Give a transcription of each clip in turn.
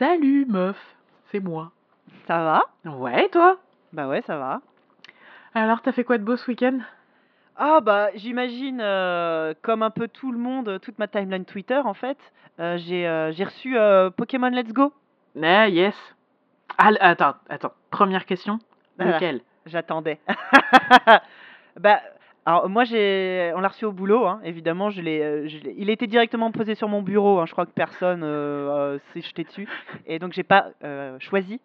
Salut meuf, c'est moi. Ça va? Ouais, et toi? Bah ouais, ça va. Alors, t'as fait quoi de beau ce week-end? Ah bah j'imagine, euh, comme un peu tout le monde, toute ma timeline Twitter en fait, euh, j'ai euh, j'ai reçu euh, Pokémon Let's Go. Ah, yes. Ah, attends, attends. Première question? Voilà. Lequel? J'attendais. bah alors moi j'ai, on l'a reçu au boulot, hein, évidemment. Je l'ai, euh, je l'ai- il était directement posé sur mon bureau. hein, je crois que personne euh, euh, s'est jeté dessus, et donc j'ai pas euh, choisi.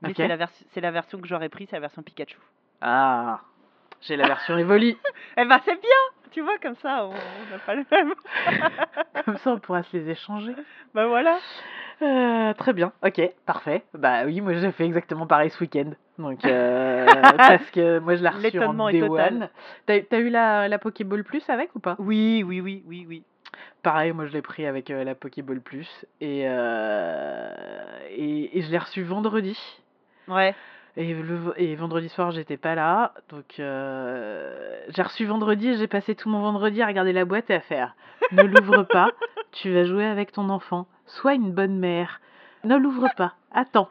Mais Ok. c'est la c'est la version que j'aurais pris, c'est la version Pikachu. Ah, j'ai la version Evoli. Eh ben c'est bien, tu vois comme ça, on on n'a pas le même. Comme ça, on pourra se les échanger. bah voilà. Euh, très bien, ok, parfait. Bah oui, moi j'ai fait exactement pareil ce week-end. Donc, euh, parce que moi je l'ai reçu en Day total. One. T'as t'as eu la, la Pokéball Plus avec ou pas? Oui, oui, oui, oui, oui. Pareil, moi je l'ai pris avec euh, la Pokéball Plus. Et, et, et je l'ai reçu vendredi. Ouais. Et, le, et vendredi soir, j'étais pas là. Donc, euh, j'ai reçu vendredi et j'ai passé tout mon vendredi à regarder la boîte et à faire Ne l'ouvre pas, tu vas jouer avec ton enfant. Sois une bonne mère. Ne l'ouvre pas, attends.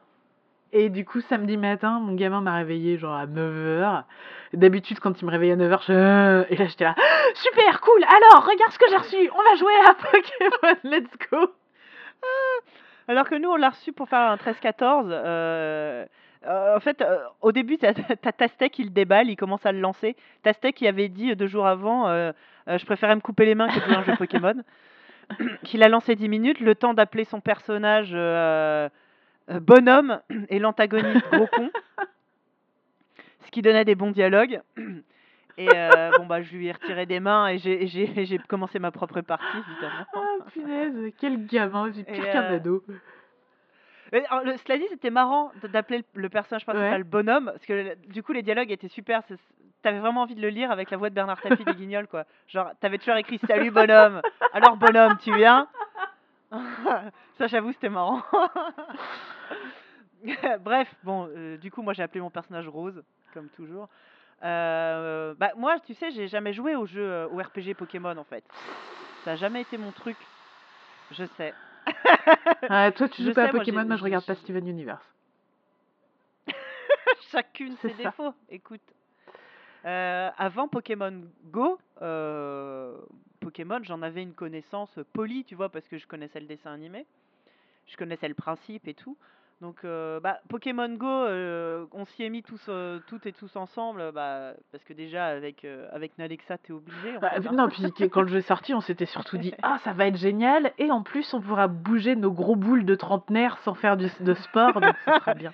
Et du coup, samedi matin, mon gamin m'a réveillé genre à 9h. D'habitude, quand il me réveille à 9h, je... Et là, j'étais là, super, cool, alors, regarde ce que j'ai reçu, on va jouer à Pokémon, let's go. Alors que nous, on l'a reçu pour faire un 13-14. euh, euh, en fait, euh, au début, t'as t'as Tastek déballe, il commence à le lancer. Tastek qui avait dit euh, deux jours avant euh, Je préférais me couper les mains que de jouer un jeu Pokémon. qu'il a lancé 10 minutes, le temps d'appeler son personnage bonhomme et l'antagoniste gros con. Ce qui donnait des bons dialogues. Et euh, bon, bah, je lui ai retiré des mains et j'ai- j'ai j'ai commencé ma propre partie, évidemment. Oh punaise, quel gamin, Et, pire qu'un euh, ado. Mais, alors, le- cela dit, c'était marrant d'appeler le, le personnage principal Ouais. bonhomme, parce que le- du coup, les dialogues étaient super. T'avais vraiment envie de le lire avec la voix de Bernard Tapie des Guignols, quoi. Genre, t'avais toujours écrit Salut bonhomme Alors bonhomme, tu viens? Ça, j'avoue, c'était marrant. Bref, bon, euh, du coup, moi j'ai appelé mon personnage Rose, comme toujours. Euh, bah, moi, tu sais, j'ai jamais joué au jeu, euh, au RPG Pokémon en fait. Ça a jamais été mon truc. Je sais. Ah, toi, tu Je joues pas sais, à moi, j'ai- Pokémon, moi je j'ai- regarde pas Steven Universe. Chacune C'est ses ça. défauts. Écoute. Euh, avant Pokémon Go, euh, Pokémon, j'en avais une connaissance polie, tu vois, parce que je connaissais le dessin animé, je connaissais le principe et tout. Donc, euh, bah, Pokémon Go, euh, on s'y est mis tous, euh, toutes et tous ensemble, bah, parce que déjà avec avec Nalexa, t'es obligé. Bah, hein. non, puis quand le jeu est sorti, on s'était surtout dit Ah, ça va être génial, et en plus, on pourra bouger nos gros boules de trentenaire sans faire du, de sport, donc ça sera bien.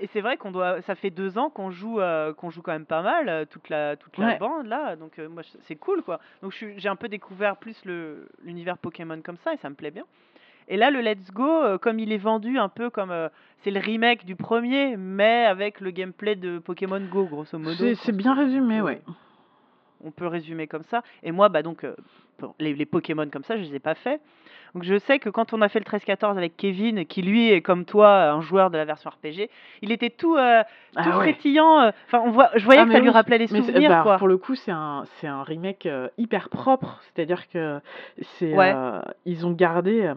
Et c'est vrai qu'on doit, ça fait deux ans qu'on joue, qu'on joue quand même pas mal, toute la, toute la Ouais. bande là, donc moi c'est cool quoi. Donc j'ai un peu découvert plus le l'univers Pokémon comme ça et ça me plaît bien. Et là le Let's Go, euh, comme il est vendu un peu comme, euh, c'est le remake du premier, mais avec le gameplay de Pokémon Go grosso modo. C'est bien résumé, ouais. On peut résumer comme ça. Et moi bah donc euh, les, les Pokémon comme ça, je les ai pas fait. Donc je sais que quand on a fait le 13-14 avec Kevin, qui lui est comme toi un joueur de la version RPG, il était tout, euh, tout Ah ouais. frétillant. Enfin, on voit, je voyais Ah, que ça lui rappelait les souvenirs, bah, quoi. Pour le coup, c'est un, c'est un remake euh, hyper propre, c'est-à-dire que c'est, Ouais. euh, ils ont gardé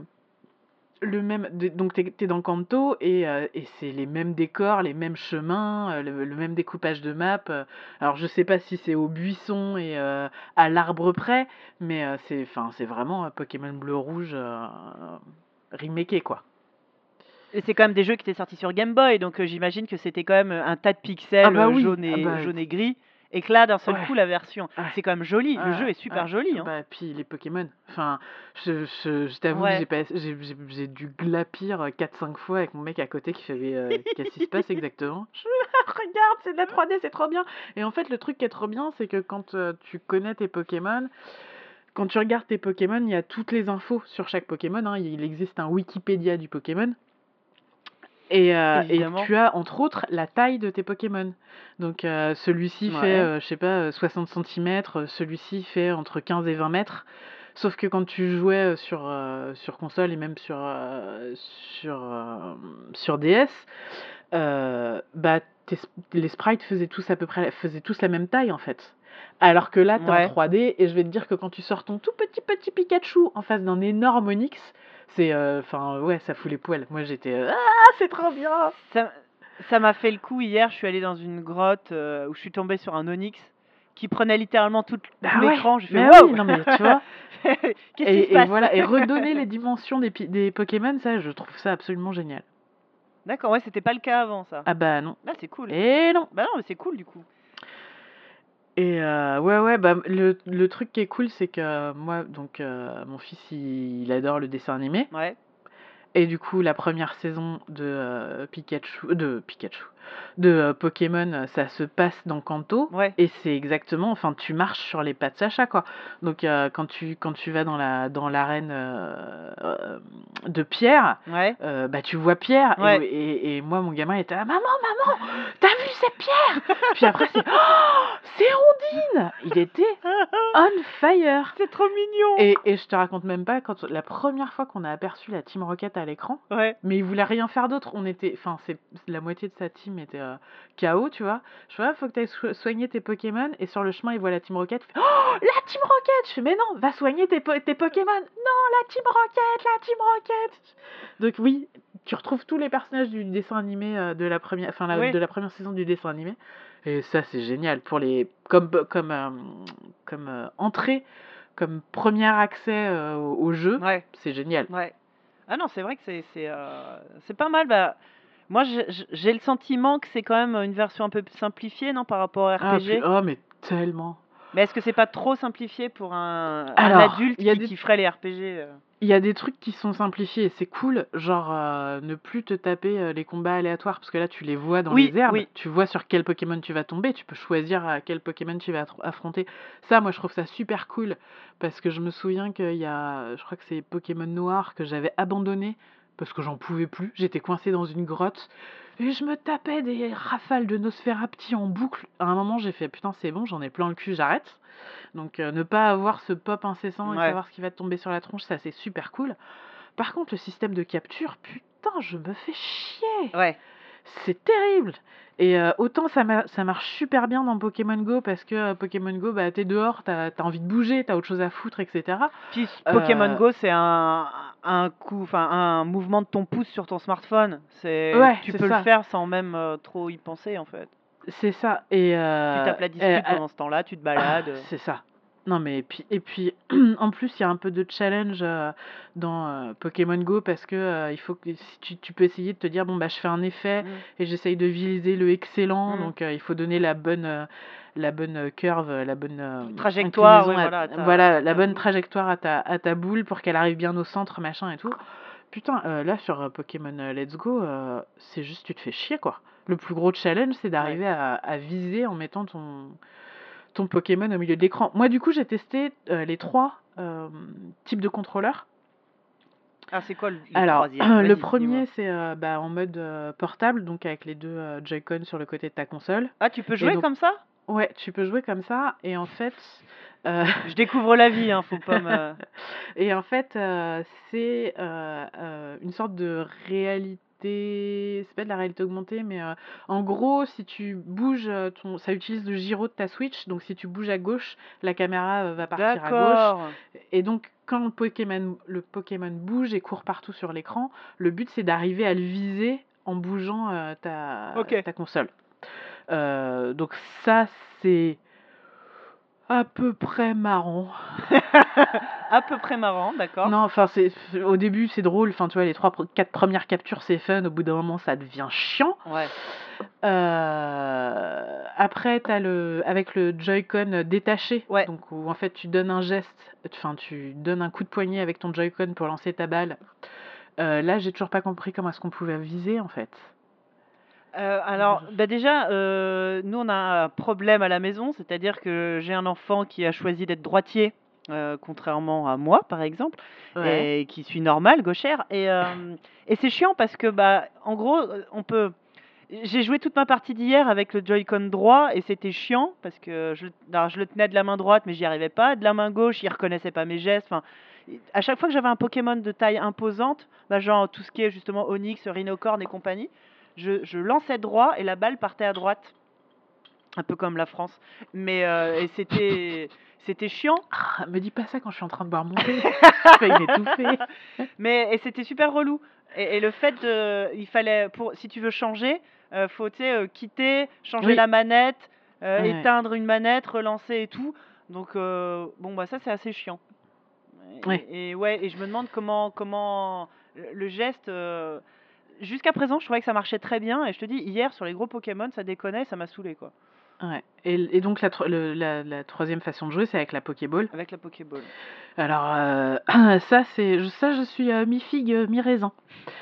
le même. donc, t'es es dans Kanto et, euh, et c'est les mêmes décors, les mêmes chemins, euh, le, le même découpage de map. euh. alors, je sais pas si c'est au buisson et euh, à l'arbre près, mais euh, c'est, enfin, c'est vraiment Pokémon bleu-rouge euh, remaké, quoi. Et c'est quand même des jeux qui étaient sortis sur Game Boy, donc j'imagine que c'était quand même un tas de pixels Ah bah oui, jaune, et, ah bah- jaune et gris. Et que là, d'un seul Ouais. coup, la version. Ouais. C'est quand même joli. le jeu est super joli. Hein. Bah, puis les Pokémon. Enfin, je, je, je t'avoue, Ouais. j'ai pas- j'ai j'ai- j'ai dû glapir 4-5 fois avec mon mec à côté qui fait euh, Qu'est-ce qui se passe exactement? Regarde, c'est de la 3D, c'est trop bien Et en fait, le truc qui est trop bien, c'est que quand euh, tu connais tes Pokémon, quand tu regardes tes Pokémon, il y a toutes les infos sur chaque Pokémon. hein. Il existe un Wikipédia du Pokémon. Et, euh, et tu as entre autres la taille de tes Pokémon. Donc euh, celui-ci Ouais. fait, euh, je sais pas, euh, 60 cm, celui-ci fait entre 15 et 20 mètres. Sauf que quand tu jouais euh, sur, euh, sur console et même sur, euh, sur, euh, sur DS, euh, bah, les sprites faisaient tous à peu près faisaient tous la même taille en fait. Alors que là, tu Ouais. en 3D et je vais te dire que quand tu sors ton tout petit petit Pikachu en face d'un énorme Onix, C'est, euh, enfin, ouais, ça fout les poils. Moi, j'étais, euh, ah, c'est trop bien. Ça ça m'a fait le coup hier, je suis allée dans une grotte, euh, où je suis tombée sur un onyx qui prenait littéralement tout Bah tout ouais, l'écran. J'ai fait: mais «Waouh!» oui, non, mais tu vois? Qu'est-ce qui se Et et voilà et redonner les dimensions des des Pokémon, ça, je trouve ça absolument génial. D'accord, ouais, c'était pas le cas avant ça. Ah bah non. Ah, c'est cool. Et non. Bah non, mais c'est cool du coup. Et heu, ouais, ouais, bah, le le truc qui est cool, c'est que moi, donc heu, mon fils, il il adore le dessin animé Ouais. et du coup, la première saison de, heu, Pikachu de Pikachu, de, heu, Pokémon, ça se passe dans Kanto Ouais. et c'est exactement enfin, tu marches sur les pas de Sacha, quoi. Donc heu, quand tu quand tu vas dans la dans l'arène, heu, hem, de Pierre, Ouais. bah, tu vois Pierre et Ouais. et et moi, mon gamin était là: «Maman, maman, tu as vu, c'est Pierre!» puis après c'est: «Oh, c'est Ondine!» il était on fire! C'est trop mignon! Et et je te raconte même pas quand la première fois qu'on a aperçu la Team Rocket à l'écran, mais il voulait rien faire d'autre. On était enfin, c'est la moitié de sa team était, heu, KO, tu vois? Je fais: «Ah, faut que tu ailles soigner tes Pokémon» et sur le chemin, il voit la Team Rocket, fait: «Oh, la Team Rocket!» je fais: «Mais non, va soigner tes po tes Pokémon!» «Non, la Team Rocket, la Team Rocket!» donc oui, tu retrouves tous les personnages du dessin animé, heu, de la première enfin, la Oui. de la première saison du dessin animé et ça, c'est génial pour les comme comme, hem, comme, entrée, comme premier accès, au au jeu, Ouais. c'est génial. Ouais. Ah non, c'est vrai que c'est c'est pas mal. Bah, moi, j'ai le sentiment que c'est quand même, une version un peu simplifiée, non, par rapport Ah, pu RPG? oh, mais tellement! Mais est-ce que c'est pas trop simplifié pour un adulte il y a qui des kifferait les RPG, heu? il y a des trucs qui sont simplifiés et c'est cool, genre, heu, ne plus te taper, heu, les combats aléatoires parce que là, tu les vois dans Oui, les herbes, oui. tu vois sur quel Pokémon tu vas tomber, tu peux choisir, heu, quel Pokémon tu vas affronter. Ça, moi, je trouve ça super cool parce que je me souviens qu'il y a, je crois que c'est Pokémon Noir que j'avais abandonné parce que j'en pouvais plus. J'étais coincée dans une grotte et je me tapais des rafales de Nosferapti en boucle. À un moment, j'ai fait: «Putain, c'est bon, j'en ai plein le cul, j'arrête». Donc heu, ne pas avoir ce pop incessant et savoir ce qui va te tomber sur la tronche, ça, c'est super cool. Par contre, le système de capture, putain, je me fais chier! Ouais. C'est terrible et heu, autant ça ma ça marche super bien dans Pokémon Go parce que, heu, Pokémon Go, bah, tu es dehors, tu as tu as envie de bouger, tu as autre chose à foutre et cetera. Puis Pokémon Go, c'est un un coup enfin, un mouvement de ton pouce sur ton smartphone. C'est Ouais, tu peux le faire sans même, heu, trop y penser, en fait. C'est ça et Tu heu tapes la dispute à pendant ce temps-là, tu te ah, balades, heu. c'est ça. Non, mais et puis et puis, en plus, il y a un peu de challenge, heu, dans, heu, Pokémon Go parce que, heu, il faut que si tu tu peux essayer de te dire: «Bon, bah, je fais un effet Mmh. et j'essaye de viser le excellent», Mmh. donc il faut donner la bonne, la bonne, curve, la bonne, Trajectoire, à voilà, ta voilà, la bonne boule. trajectoire à ta à ta boule pour qu'elle arrive bien au centre, machin et tout. Putain, là, sur, Pokémon, Let's Go, c'est juste tu te fais chier, quoi. Le plus gros challenge, c'est Ouais. d'arriver à à viser en mettant ton ton Pokémon au milieu de l'écran. Moi, du coup, j'ai testé, heu, les 3, hem, types de contrôleurs. Ah, c'est quoi le Alors, 3e? le. 1er, c'est, heu, bah, en mode, portable, donc avec les 2, heu, Joy-Con sur le côté de ta console Ah, tu peux jouer donc comme ça? ouais, tu peux jouer comme ça et en fait, Je découvre la vie, hein, faut pas me et en fait, c'est, une sorte de réalité c'est pas de la réalité augmentée, mais heu, en gros, si tu bouges, ton ça utilise le gyro de ta Switch, donc si tu bouges à gauche, la caméra, heu, va partir à gauche. Et donc quand le Pokémon le Pokémon bouge et court partout sur l'écran, le but, c'est d'arriver à le viser en bougeant, ta ta console. Donc ça, c'est à peu près marrant. À peu près marrant, d'accord. Non, enfin, c'est au début, c'est drôle, enfin, tu vois, les 3 pre 4 premières captures, c'est fun, au bout d'un moment, ça devient chiant. Ouais. Heu, après, tu as le avec le Joy-Con, détaché, Ouais. donc où en fait, tu donnes un geste, enfin, tu donnes un coup de poignet avec ton Joy-Con pour lancer ta balle. Heu, là, j'ai toujours pas compris comment est-ce qu'on pouvait viser, en fait. Heu, alors, bah, déjà, heu, nous, on a un problème à la maison, c'est-à-dire que j'ai un enfant qui a choisi d'être droitier, heu, contrairement à moi, par exemple Ouais. et qui suis normale, gauchère et c'est chiant parce que, bah, en gros, on peut j'ai joué toute ma partie d'hier avec le Joy-Con droit et c'était chiant parce que je alors je le tenais de la main droite, mais j'y arrivais pas, de la main gauche, il reconnaissait pas mes gestes, enfin, à chaque fois que j'avais un Pokémon de taille imposante, bah, genre tout ce qui est justement Onix, Rhinocorne et compagnie, je je lançais droit et la balle partait à droite Un peu comme la France. Mais euh, c'était c'était chiant. Ah, me dis pas ça quand je suis en train de boire mon thé. je vais m'étouffer. Mais et c'était super relou. Et, et le fait de, il fallait pour si tu veux changer, euh, faut euh, quitter, changer Oui. la manette, euh, Ouais. éteindre une manette, relancer et tout. Donc bon bah ça c'est assez chiant. Et, Ouais. et ouais et je me demande comment comment le geste. Jusqu'à présent, je trouvais que ça marchait très bien et je te dis hier sur les gros Pokémon, ça déconnait, ça m'a saoulé quoi. Ouais. Et, et donc la, tro- le- la, la troisième façon de jouer, c'est avec la Pokéball. Avec la Pokéball. Alors euh, ça, c'est je- ça, je suis euh, mi-figue, euh, mi-raisin.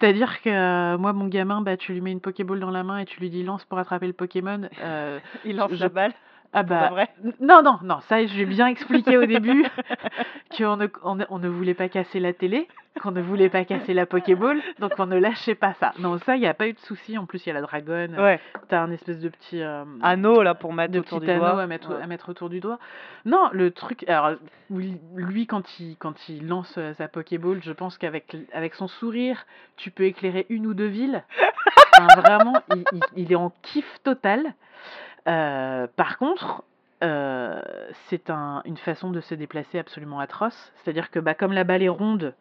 C'est-à-dire que euh, moi, mon gamin, bah, tu lui mets une Pokéball dans la main et tu lui dis lance pour attraper le Pokémon. Il lance je- la balle. Ah bah vrai. non, non, non, ça, je vais bien expliquer au début qu'on ne, on, ne- on ne voulait pas casser la télé, qu'on ne voulait pas casser la Pokéball, donc on ne lâchait pas ça. Non, ça, il n'y a pas eu de souci. En plus, il y a la dragonne. Ouais. T'as un espèce de petit. euh, Anneau là pour mettre de autour petit du anneau doigt. à mettre, Ouais. à mettre autour du doigt. Non, le truc. Alors, lui, quand il, quand il lance euh, sa Pokéball, je pense qu'avec avec son sourire, tu peux éclairer une ou deux villes. Enfin, vraiment, il, il- il est en kiff total. Euh, par contre, euh, c'est un, une façon de se déplacer absolument atroce. C'est-à-dire que, bah, comme la balle est ronde,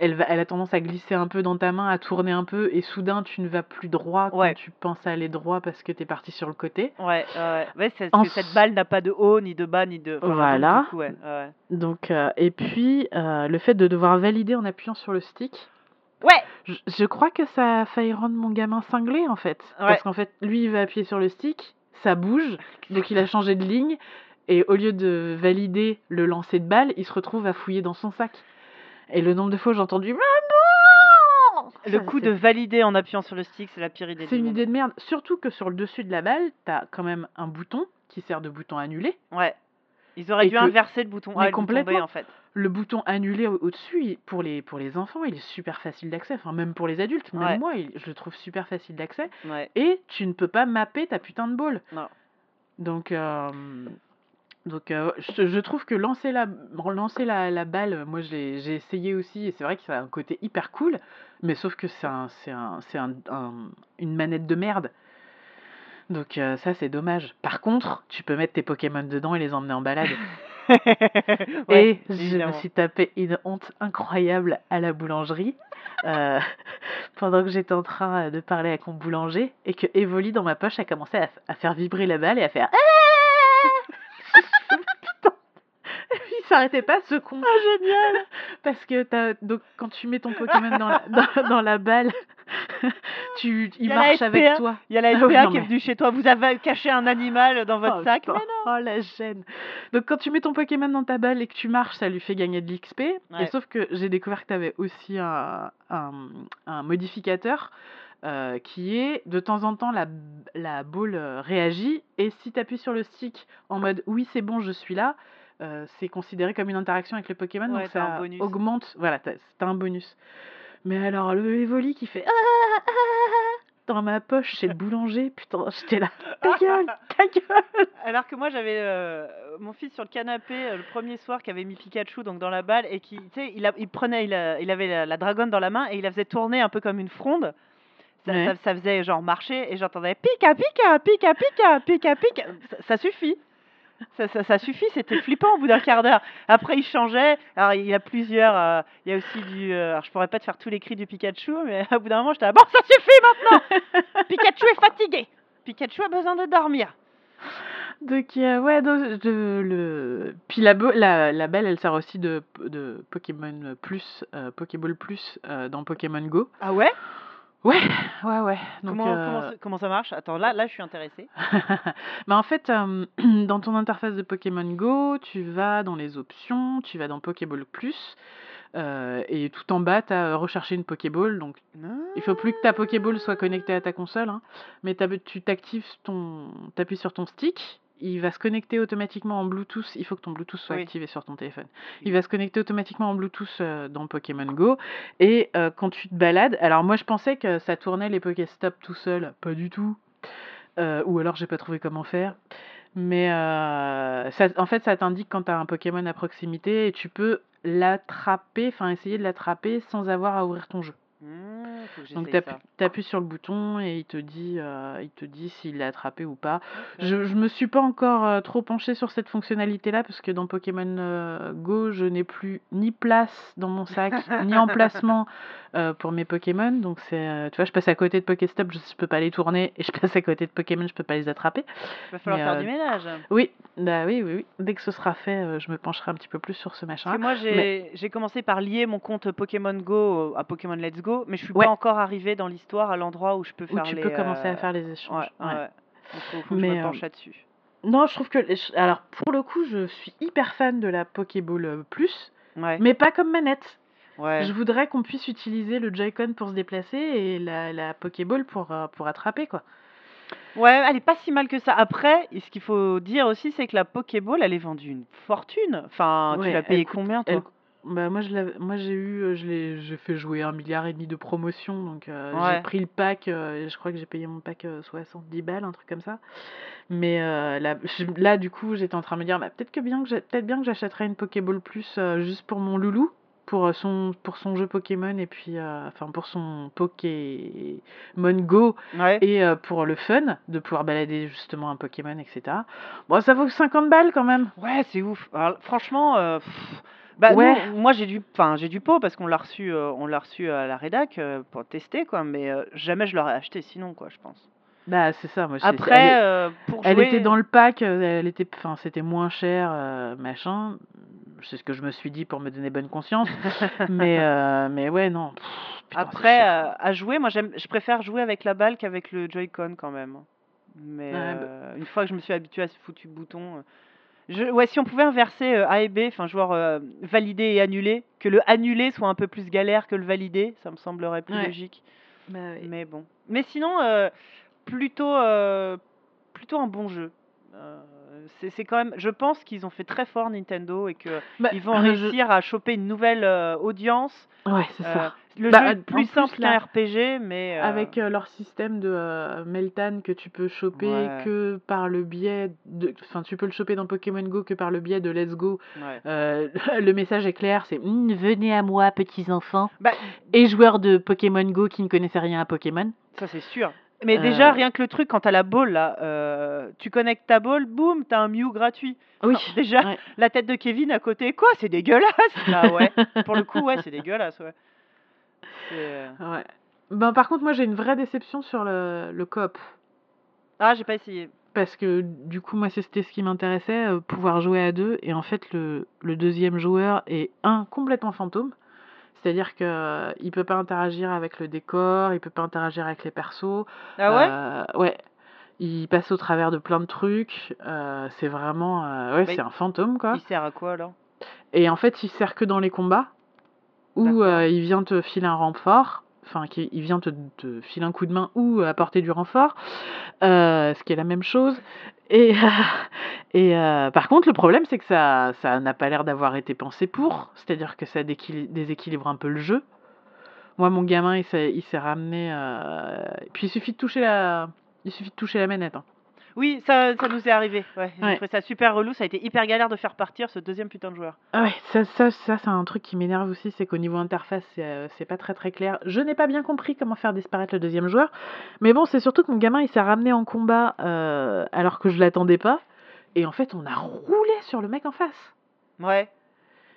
elle, va, elle a tendance à glisser un peu dans ta main, à tourner un peu, et soudain, tu ne vas plus droit quand Ouais. tu penses à aller droit parce que t'es parti sur le côté. Ouais, ouais, ouais, c'est En parce que cette balle n'a pas de haut, ni de bas, ni de. enfin, Voilà. coup, ouais. Donc, euh, et puis, euh, le fait de devoir valider en appuyant sur le stick, Ouais, je, je crois que ça a failli rendre mon gamin cinglé, en fait. Ouais. Parce qu'en fait, lui, il va appuyer sur le stick, ça bouge, donc il a changé de ligne, et au lieu de valider le lancer de balle, il se retrouve à fouiller dans son sac. Et le nombre de fois où j'ai entendu Maman le coup de valider en appuyant sur le stick, c'est la pire idée. C'est une idée de merde. Surtout que sur le dessus de la balle, t'as quand même un bouton qui sert de bouton annulé. Ouais. Ils auraient dû inverser le bouton A et le bouton B complètement. en fait. Le bouton annulé au- au-dessus, pour les, pour les enfants, il est super facile d'accès. Enfin, même pour les adultes, même Ouais. moi, il- je le trouve super facile d'accès. Ouais. Et tu ne peux pas mapper ta putain de ball. Non. Donc, euh, donc euh, je, je trouve que lancer la, lancer la, la balle, moi j'ai essayé aussi, et c'est vrai que ça a un côté hyper cool, mais sauf que c'est un, un, un- une manette de merde. Donc euh, ça c'est dommage. Par contre, tu peux mettre tes Pokémon dedans et les emmener en balade. Ouais, et je me suis tapé une honte incroyable à la boulangerie euh, pendant que j'étais en train de parler avec mon boulanger et que Evoli dans ma poche a commencé à, à faire vibrer la balle et à faire Ah Putain Il s'arrêtait pas ce con Ah, génial parce que t'as, donc quand tu mets ton Pokémon dans la, dans, dans la balle tu, Il marche avec toi Il y a la Ah SPA oui, qui est venue chez toi. Vous avez caché un animal dans votre Oh, sac. Mais non. Oh la gêne. Donc quand tu mets ton Pokémon dans ta balle et que tu marches, ça lui fait gagner de l'XP. Et sauf que j'ai découvert que tu avais aussi un, un, un modificateur euh, qui est de temps en temps la, la boule euh, réagit et si tu appuies sur le stick en mode oui c'est bon je suis là, euh, c'est considéré comme une interaction avec le Pokémon Ouais, donc ça bonus. augmente. Voilà, t'as un bonus. Mais alors le Evoli qui fait ah, ah, ah dans ma poche chez le boulanger, putain j'étais là, ta gueule, ta gueule. Alors que moi j'avais euh, mon fils sur le canapé euh, le premier soir qui avait mis Pikachu donc dans la balle et qui tu sais il, prenait il, a- il avait la, la dragonne dans la main et il la faisait tourner un peu comme une fronde. Ça, Ouais. ça- ça faisait genre marcher et j'entendais pika pika pika pika pika pika ça, ça suffit. Ça, ça, ça suffit, c'était flippant au bout d'un quart d'heure. Après, il changeait. Alors, il y a plusieurs. euh, il y a aussi du. euh, alors, je pourrais pas te faire tous les cris du Pikachu, mais au bout d'un moment, j'étais là. Bon, ça suffit maintenant Pikachu est fatigué Pikachu a besoin de dormir. Donc, euh, ouais, donc, de- le... puis la, la, la belle, elle sert aussi de, de Pokémon Plus, euh, Pokéball Plus dans Pokémon Go. Ah ouais? Ouais, ouais, ouais. Donc, comment, euh, comment, ça- comment ça marche? Attends, là, là, je suis intéressée. bah, en fait, euh, dans ton interface de Pokémon Go, tu vas dans les options, tu vas dans Pokéball Plus, euh, et tout en bas, tu as recherché une Pokéball. Donc, il faut plus que ta Pokéball soit connectée à ta console, hein, mais tu t'actives ton, t'appuies sur ton stick, il va se connecter automatiquement en Bluetooth. Il faut que ton Bluetooth soit Oui. activé sur ton téléphone. Il va se connecter automatiquement en Bluetooth euh, dans Pokémon Go. Et euh, quand tu te balades, alors moi je pensais que ça tournait les Pokéstop tout seul, pas du tout. Euh, ou alors j'ai pas trouvé comment faire. Mais ça, en fait, ça t'indique quand tu as un Pokémon à proximité et tu peux l'attraper, enfin essayer de l'attraper sans avoir à ouvrir ton jeu. Mmh, Donc tu sur le bouton et il te dit, heu, il te dit s'il l'a attrapé ou pas. OK. Je je me suis pas encore, heu, trop penchée sur cette fonctionnalité-là parce que dans Pokémon, heu, Go, je n'ai plus ni place dans mon sac, ni emplacement, pour mes Pokémon. Donc c'est, tu vois, je passe à côté de Pokéstop, je je peux pas les tourner et je passe à côté de Pokémon, je peux pas les attraper. Il va falloir Mais, faire du ménage. oui, bah, oui, oui, oui. Dès que ce sera fait, je me pencherai un petit peu plus sur ce Parce machin-là. que moi, Mais j'ai j'ai commencé par lier mon compte Pokémon Go à Pokémon Let's Go, mais je suis ouais, pas encore arrivée dans l'histoire à l'endroit où je peux où faire tu les, peux commencer à heu faire les échanges. ouais, Ouais. Il faut faut que je me Mais, heu penche là-dessus. Non, je trouve que alors pour le coup, je suis hyper fan de la Pokéball, heu, Plus, Ouais. mais pas comme manette. Je voudrais qu'on puisse utiliser le Joy-Con pour se déplacer et la la Pokéball pour, pour attraper, quoi. Ouais, elle est pas si mal que ça. Après, ce qu'il faut dire aussi, c'est que la Pokéball, elle est vendue une fortune. Enfin, tu l'as payée combien, toi? Bah, moi je l'avais moi j'ai eu, heu, je l'ai j'ai fait jouer 1 milliard et demi de promotions donc, heu, j'ai Ouais. pris le pack, heu, et je crois que j'ai payé mon pack, heu, 70 balles, un truc comme ça. Mais, là je là du coup, j'étais en train de me dire: «Bah, peut-être que bien que j'ai peut-être bien que j'achèterais une Pokéball Plus, juste pour mon loulou, pour, heu, son pour son jeu Pokémon et puis, heu, enfin pour son Pokémon Go Ouais. et heu, pour le fun de pouvoir balader justement un Pokémon et cetera». Bon, ça vaut 50 balles quand même. Ouais, c'est ouf. Alors franchement, bah, Ouais. nous, moi j'ai du enfin, j'ai du pot parce qu'on l'a reçu, on l'a reçu à la rédac, pour tester quoi, mais, jamais je l'aurais acheté sinon quoi, je pense. Bah, c'est ça, moi elle Après, est heu, pour elle était dans le pack, elle était enfin c'était moins cher, machin. C'est ce que je me suis dit pour me donner bonne conscience. Mais, heu, mais ouais, non, putain, Après, quoi. à jouer, moi j'aime je préfère jouer avec la balle qu'avec le Joy-Con quand même. Mais, Ouais, bah une fois que je me suis habituée à ce foutu bouton, je ouais, si on pouvait inverser, A et B, enfin heu, valider et annuler, que le annuler soit un peu plus galère que le valider, ça me semblerait plus Ouais. logique. Bah, oui. Mais bon. Mais sinon, plutôt, plutôt un bon jeu. C'est c'est quand même je pense qu'ils ont fait très fort Nintendo et Bah, qu'ils vont je réussir à choper une nouvelle, heu, audience. Ouais, c'est ça. le Bah, jeu est plus simple qu'un RPG, mais, heu avec, leur système de, Meltan que tu peux choper Ouais. que par le biais de enfin, tu peux le choper dans Pokémon Go que par le biais de Let's Go. Ouais. Le message est clair, c'est: «Mmh, venez à moi petits enfants Bah et joueurs de Pokémon Go qui ne connaissaient rien à Pokémon». Ça, c'est sûr. Mais déjà, Heu rien que le truc quand tu as la ball là, heu, tu connectes ta ball, boum, tu as un Mew gratuit. Oui, Enfin, déjà, ouais. la tête de Kevin à côté: «Quoi? C'est dégueulasse!» Bah ouais, pour le coup, ouais, c'est dégueulasse, ouais. Heu Ouais. Ben, par contre, moi, j'ai une vraie déception sur le le coop. Ah, j'ai pas essayé. Parce que du coup, moi, c'était ce qui m'intéressait, pouvoir jouer à 2 et en fait, le le 2e joueur est, un, complètement fantôme. C'est-à-dire qu'il peut pas interagir avec le décor, il peut pas interagir avec les persos. Ah ouais? Heu, ouais, il passe au travers de plein de trucs, heu, c'est vraiment, heu, ouais, c'est un fantôme, quoi. il sert à quoi alors? Et en fait, il sert que dans les combats où, il vient te filer un renfort, enfin qui il vient te te filer un coup de main ou apporter du renfort, heu, ce qui est la même chose et et heu, par contre, le problème, c'est que ça ça n'a pas l'air d'avoir été pensé pour, c'est-à-dire que ça déséquilibre un peu le jeu. Moi, mon gamin, il s'est ramené, puis il suffit de toucher la il suffit de toucher la manette, hein. Oui, ça ça nous est arrivé, ouais. J'ai Ouais. trouvé ça super relou, ça a été hyper galère de faire partir ce 2e putain de joueur. Ah ouais, ça ça ça, c'est un truc qui m'énerve aussi, c'est qu'au niveau interface, c'est, c'est pas très, très clair. Je n'ai pas bien compris comment faire disparaître le 2e joueur, mais bon, c'est surtout que mon gamin, il s'est ramené en combat, heu, alors que je l'attendais pas et en fait, on a roulé sur le mec en face. Ouais.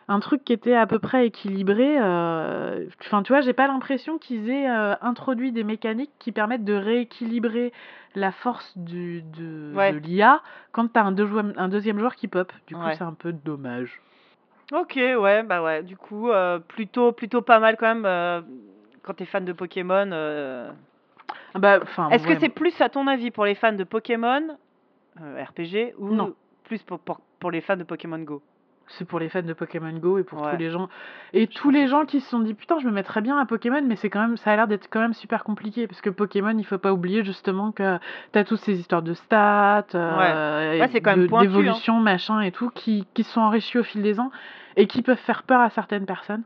Un truc qui était à peu près équilibré, heu, enfin, tu vois, j'ai pas l'impression qu'ils aient, heu, introduit des mécaniques qui permettent de rééquilibrer la force du de Ouais. de l'IA quand tu as un deux un 2e joueur qui pop. Du coup, Ouais. c'est un peu dommage. OK, ouais, bah, ouais, du coup, heu, plutôt plutôt pas mal quand même, quand tu es fan de Pokémon, Ah bah, Est-ce que c'est plus, à ton avis, pour les fans de Pokémon, RPG ou Non. plus pour pour pour les fans de Pokémon Go? C'est pour les fans de Pokémon Go et pour tous les gens et Je tous les gens qui se sont dit: «Putain, je me mettrais bien à Pokémon», mais c'est quand même ça a l'air d'être quand même super compliqué parce que Pokémon, il faut pas oublier justement que tu as toutes ces histoires de stats, Ouais. Ouais, pointu, hein. d'évolution, machin et tout, qui qui se sont enrichis au fil des ans et qui peuvent faire peur à certaines personnes.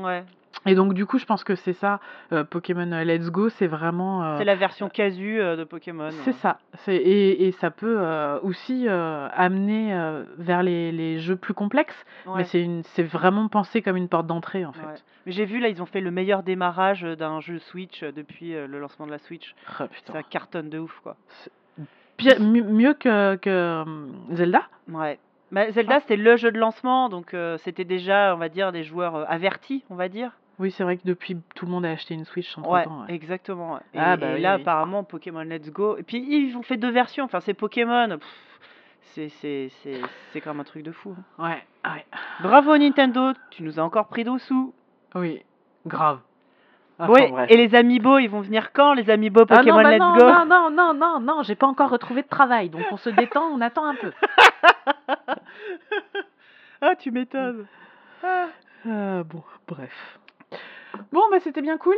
Ouais. Et donc du coup, je pense que c'est ça, heu, Pokémon, heu, Let's Go, c'est vraiment, heu C'est la version casu, de Pokémon, c'est ouais. ça, c'est et et ça peut, aussi, amener, vers les les jeux plus complexes, mais c'est une c'est vraiment pensé comme une porte d'entrée, en Ouais. fait. Mais j'ai vu là, ils ont fait le meilleur démarrage, d'un jeu Switch, depuis, le lancement de la Switch. Oh. Ça cartonne de ouf, quoi. Pire mieux que Zelda? Ouais. Bah, Zelda, Ah. c'était le jeu de lancement, donc c'était déjà, on va dire, des joueurs, avertis, on va dire. Oui, c'est vrai que depuis, tout le monde a acheté une Switch Ouais, entre-temps, ouais. exactement, ouais. Et Ah bah et oui, là, oui. apparemment, Pokémon Let's Go et puis ils ont fait 2 versions, enfin, c'est Pokémon, c'est c'est c'est c'est quand même un truc de fou, hein. Ouais, ouais. Bravo Nintendo, tu nous as encore pris dessous. Oui, grave. Enfin Ouais, bref. et les amiibo, ils vont venir quand les amiibo Ah Pokémon non, bah Let's non, Go? non, non, non, non, non, j'ai pas encore retrouvé de travail, donc on se détend, on attend un peu. Ah, tu m'étonnes. Ah. Bon, bref. Bon, bah, c'était bien cool.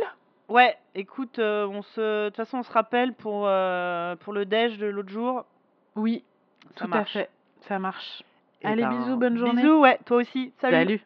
Ouais, écoute, heu, on se de toute façon, on se rappelle pour, heu, pour le déj de l'autre jour. Oui, Ça tout à marche. fait, ça marche. Eh Allez, ben, bisous, bonne journée. Bisous, ouais, toi aussi. Salut. Salut.